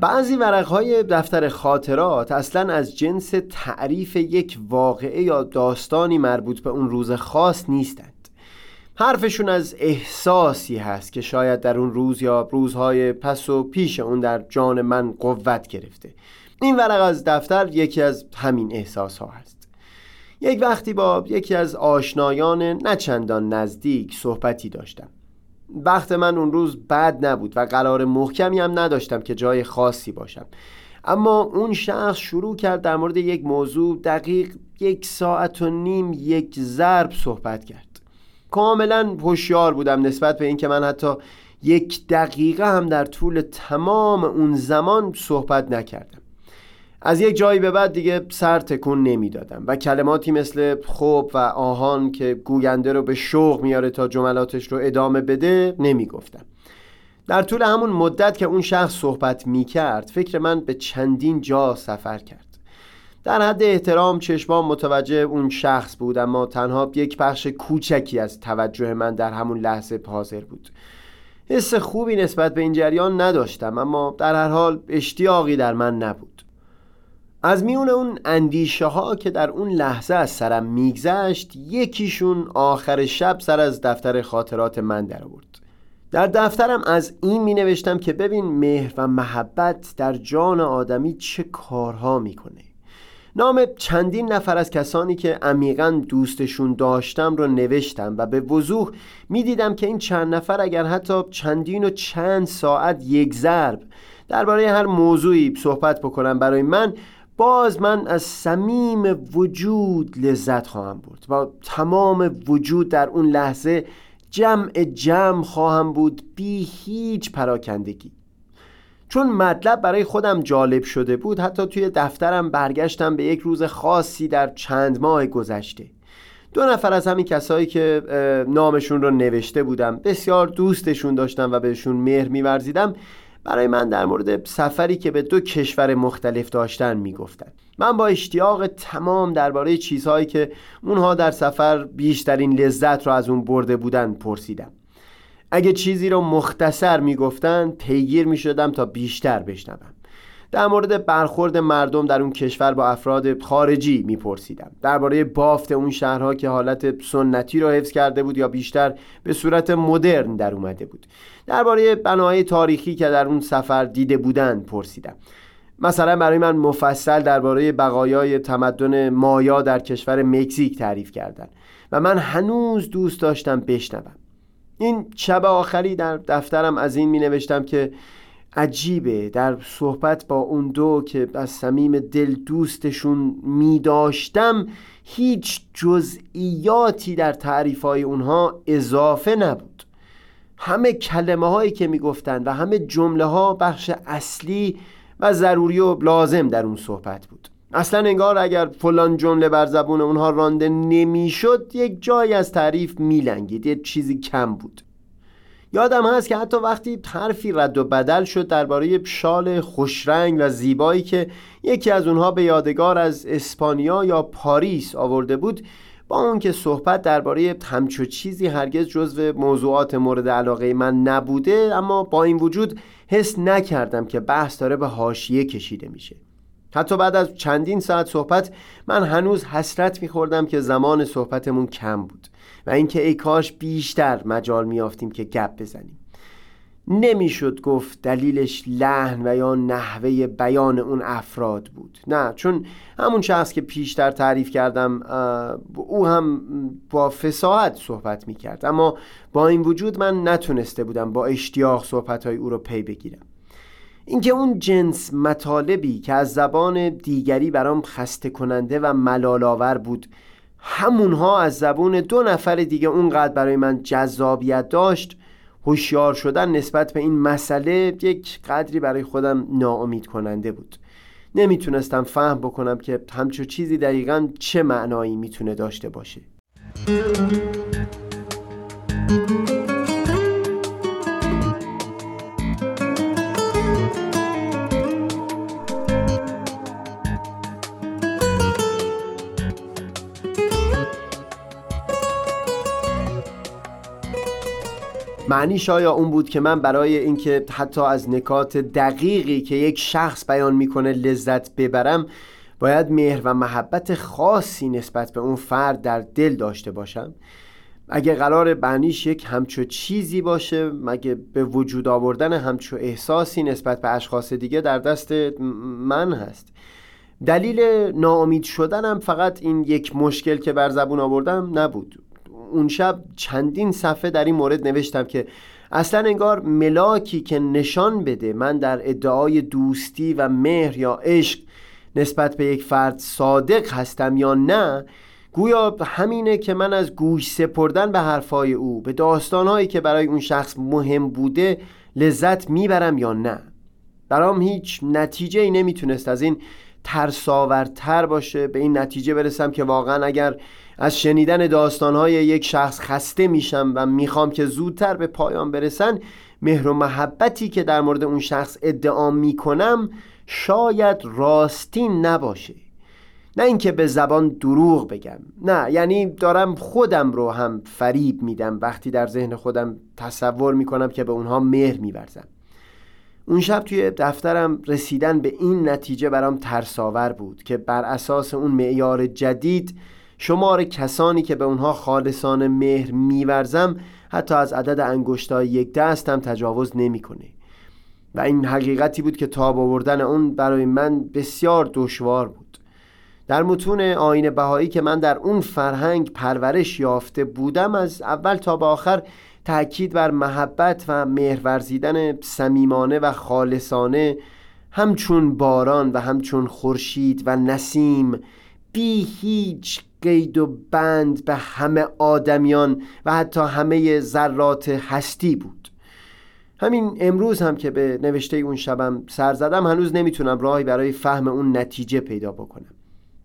بعضی ورقهای دفتر خاطرات اصلا از جنس تعریف یک واقعه یا داستانی مربوط به اون روز خاص نیستند. حرفشون از احساسی هست که شاید در اون روز یا روزهای پس و پیش اون در جان من قوت گرفته. این ورق از دفتر یکی از همین احساس ها هست. یک وقتی با یکی از آشنایان نچندان نزدیک صحبتی داشتم. وقت من اون روز بد نبود و قرار محکمی هم نداشتم که جای خاصی باشم. اما اون شخص شروع کرد در مورد یک موضوع دقیق یک ساعت و نیم یک ضرب صحبت کرد. کاملا هوشیار بودم نسبت به اینکه من حتی یک دقیقه هم در طول تمام اون زمان صحبت نکردم. از یک جایی به بعد دیگه سر تکون نمی‌دادم. و کلماتی مثل خوب و آهان که گوینده رو به شوق میاره تا جملاتش رو ادامه بده نمی‌گفتم. در طول همون مدت که اون شخص صحبت می‌کرد فکر من به چندین جا سفر کرد. در حد احترام چشمام متوجه اون شخص بود اما تنها یک بخش کوچکی از توجه من در همون لحظه حاضر بود. حس خوبی نسبت به این جریان نداشتم اما در هر حال اشتیاقی در من نبود. از میون اون اندیشه ها که در اون لحظه از سرم میگذشت یکیشون آخر شب سر از دفتر خاطرات من در آورد در دفترم از این می نوشتم که ببین مهر و محبت در جان آدمی چه کارها می‌کنه. نام چندین نفر از کسانی که عمیقا دوستشون داشتم رو نوشتم و به وضوح می‌دیدم که این چند نفر اگر حتی چندین و چند ساعت یک ضرب درباره هر موضوعی صحبت بکنم برای من باز من از صمیم وجود لذت خواهم برد و تمام وجود در اون لحظه جمع جمع خواهم بود بی هیچ پراکندگی. چون مطلب برای خودم جالب شده بود حتی توی دفترم برگشتم به یک روز خاصی در چند ماه گذشته. دو نفر از همین کسایی که نامشون رو نوشته بودم بسیار دوستشون داشتم و بهشون مهر میورزیدم. برای من در مورد سفری که به دو کشور مختلف داشتن می‌گفتند من با اشتیاق تمام درباره چیزهایی که اونها در سفر بیشترین لذت را از اون برده بودن پرسیدم. اگه چیزی رو مختصر می‌گفتن پیگیر می‌شدم تا بیشتر بشنوم. در مورد برخورد مردم در اون کشور با افراد خارجی میپرسیدم. درباره بافت اون شهرها که حالت سنتی را حفظ کرده بود یا بیشتر به صورت مدرن در اومده بود. درباره بناهای تاریخی که در اون سفر دیده بودن پرسیدم. مثلا برای من مفصل درباره بقایای تمدن مایا در کشور مکزیک تعریف کردن و من هنوز دوست داشتم بشنوم. این شب آخری در دفترم از این می نوشتم که عجیبه در صحبت با اون دو که از صمیم دل دوستشون می داشتم هیچ جزئیاتی در تعریف های اونها اضافه نبود. همه کلمه هایی که می گفتن و همه جمله ها بخش اصلی و ضروری و لازم در اون صحبت بود. اصلا انگار اگر فلان جمله بر زبون اونها رانده نمی‌شد یک جایی از تعریف میلنگید یه چیزی کم بود. یادم هست که حتی وقتی حرفی رد و بدل شد درباره شال خوشرنگ و زیبایی که یکی از اونها به یادگار از اسپانیا یا پاریس آورده بود با اون که صحبت درباره همچو چیزی هرگز جزو موضوعات مورد علاقه من نبوده اما با این وجود حس نکردم که بحث داره به حاشیه کشیده میشه. حتی بعد از چندین ساعت صحبت من هنوز حسرت میخوردم که زمان صحبتمون کم بود. و اینکه ای کاش بیشتر مجال میافتیم که گپ بزنیم. نمی‌شد گفت دلیلش لحن و یا نحوه بیان اون افراد بود. نه چون همون شخص که پیشتر تعریف کردم او هم با فساحت صحبت می‌کرد. اما با این وجود من نتونسته بودم با اشتیاق صحبت های او رو پی بگیرم. اینکه اون جنس مطالبی که از زبان دیگری برام خسته کننده و ملالاور بود همونها از زبون دو نفر دیگه اونقدر برای من جذابیت داشت هوشیار شدن نسبت به این مسئله یک قدری برای خودم ناامید کننده بود. نمی‌تونستم فهم بکنم که همچو چیزی دقیقا چه معنایی می‌تونه داشته باشه. معنی شایا اون بود که من برای اینکه حتی از نکات دقیقی که یک شخص بیان می‌کنه لذت ببرم باید مهر و محبت خاصی نسبت به اون فرد در دل داشته باشم. اگه قرار بعنیش یک همچو چیزی باشه مگه به وجود آوردن همچو احساسی نسبت به اشخاص دیگه در دست من هست. دلیل ناامید شدنم فقط این یک مشکل که بر زبون آوردم نبود. اون شب چندین صفحه در این مورد نوشتم که اصلا انگار ملاکی که نشان بده من در ادعای دوستی و مهر یا عشق نسبت به یک فرد صادق هستم یا نه گویا همینه که من از گوش سپردن به حرفای او به داستانهایی که برای اون شخص مهم بوده لذت می‌برم یا نه. برام هیچ نتیجه ای نمی‌تونست از این ترساورتر باشه به این نتیجه برسم که واقعا اگر از شنیدن داستانهای یک شخص خسته میشم و می‌خوام که زودتر به پایان برسن مهر و محبتی که در مورد اون شخص ادعا می‌کنم شاید راستین نباشه. نه اینکه به زبان دروغ بگم. نه یعنی دارم خودم رو هم فریب میدم وقتی در ذهن خودم تصور می‌کنم که به اونها مهر میورزم. اون شب توی دفترم رسیدن به این نتیجه برام ترساور بود که بر اساس اون معیار جدید شمار کسانی که به اونها خالصان مهر میورزم حتی از عدد انگشتای یک دستم تجاوز نمی‌کنه. و این حقیقتی بود که تاب آوردن اون برای من بسیار دشوار بود. در متون آین بهایی که من در اون فرهنگ پرورش یافته بودم از اول تا به آخر تأکید بر محبت و مهرورزیدن صمیمانه و خالصانه همچون باران و همچون خورشید و نسیم بی هیچ قید و بند به همه آدمیان و حتی همه ذرات هستی بود. همین امروز هم که به نوشته اون شبم سر زدم هنوز نمی‌تونم راهی برای فهم اون نتیجه پیدا بکنم.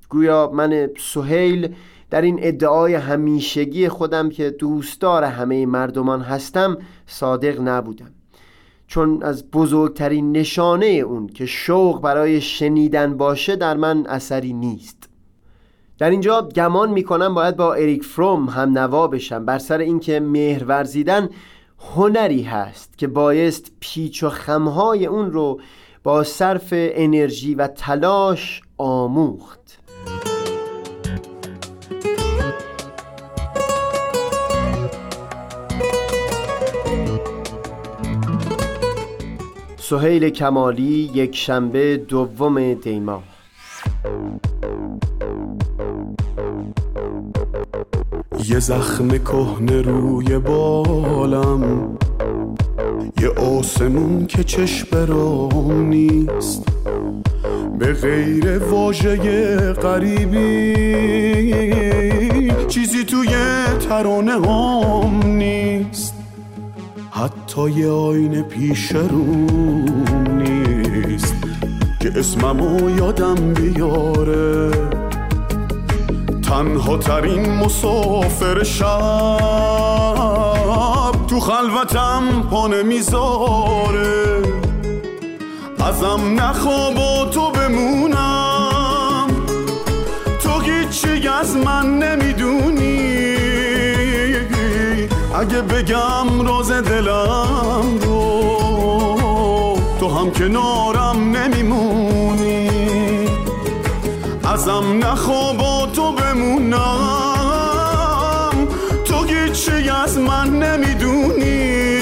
گویا من سهیل در این ادعای همیشگی خودم که دوستدار همه مردمان هستم صادق نبودم. چون از بزرگترین نشانه اون که شوق برای شنیدن باشه در من اثری نیست. در اینجا گمان می‌کنم باید با اریک فروم هم نوا بشم بر سر اینکه مهر ورزیدن هنری هست که بایست پیچ و خمهای اون رو با صرف انرژی و تلاش آموخت. سهیل کمالی یک شنبه دوم دیما. یه زخم کهنه روی بالم. یه آسمون که چشم برام نیست. به غیر واژه غریبی. چیزی توی ترانه هم حتی یه آینه پیش رو نیست که اسممو یادم بیاره. تنها ترین مسافر شب تو خلوتم پانه می‌ذاره. ازم نخواب تو بمونم. تو هیچی از من نمی‌دونی. اگه بگم راز دلم رو تو هم کنارم نمیمونی. ازم نخواب تو بمونم. تو هیچی از من نمی‌دونی.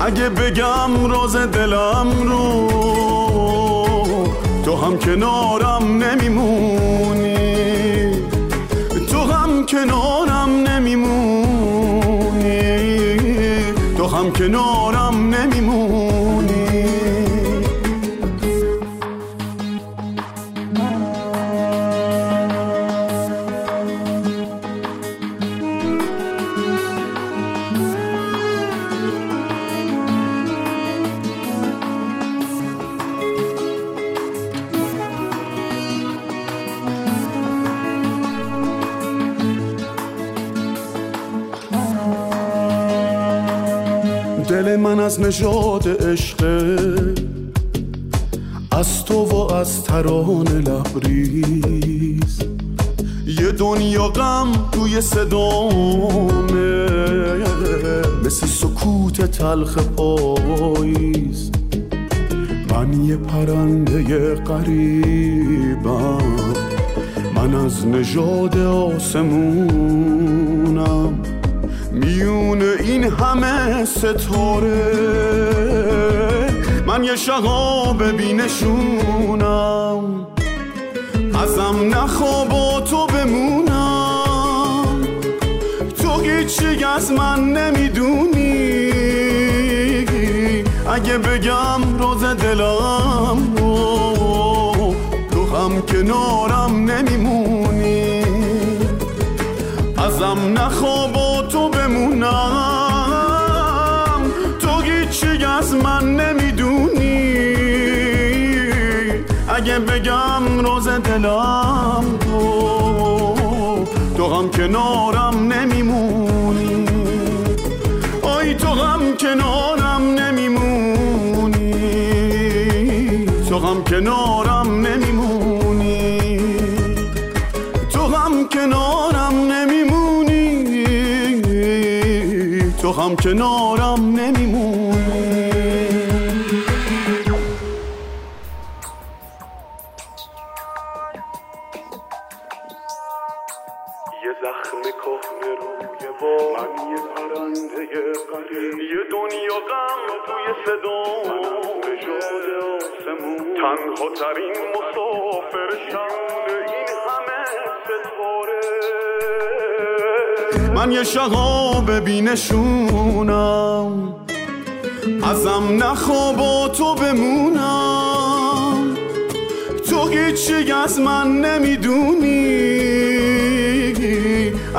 اگه بگم راز دلم رو تو هم کنارم نمیمونی. تو هم از نژاد عشقه از تو و از تران لبریز. یه دنیا غم توی صدامه. مثل سکوت تلخ پاییز. من یه پرنده قریبم من از نژاد آسمونم. میون این همه ستاره. من یه شغاب بینشونم. ازم نخوا تو بمونم. تو هیچی از من نمی‌دونی. اگه بگم روز دلم رو تو هم کنارم نمیمونی کنارم نمیمونی. آی تو هم کنارم نمیمونی. تو هم کنارم نمیمونی. تو هم کنارم نمیمونی. تو هم کنارم نمیمونی. یه پرنده قریب یه دنیا غم توی صدا نژاد آسمون. تنها ترین مسافر شمون این همه ستاره. من یه شغاب بینشونم. ازم نخوا تو بمونم. تو هیچی از من نمی‌دونی.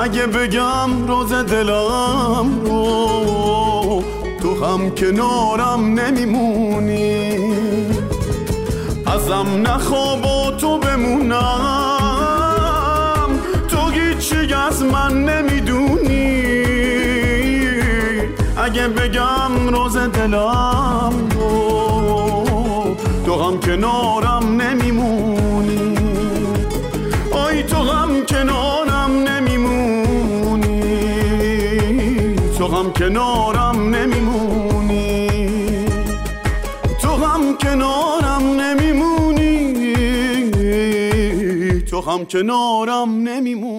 اگه بگم روز دلم رو تو هم کنارم نمیمونی. ازم نخوا تو بمونم. تو هیچی از من نمی‌دونی. اگه بگم روز دلم رو تو هم کنارم کنارم نمیمونی. تو هم کنارم نمیمونی. تو هم کنارم نمیمونی.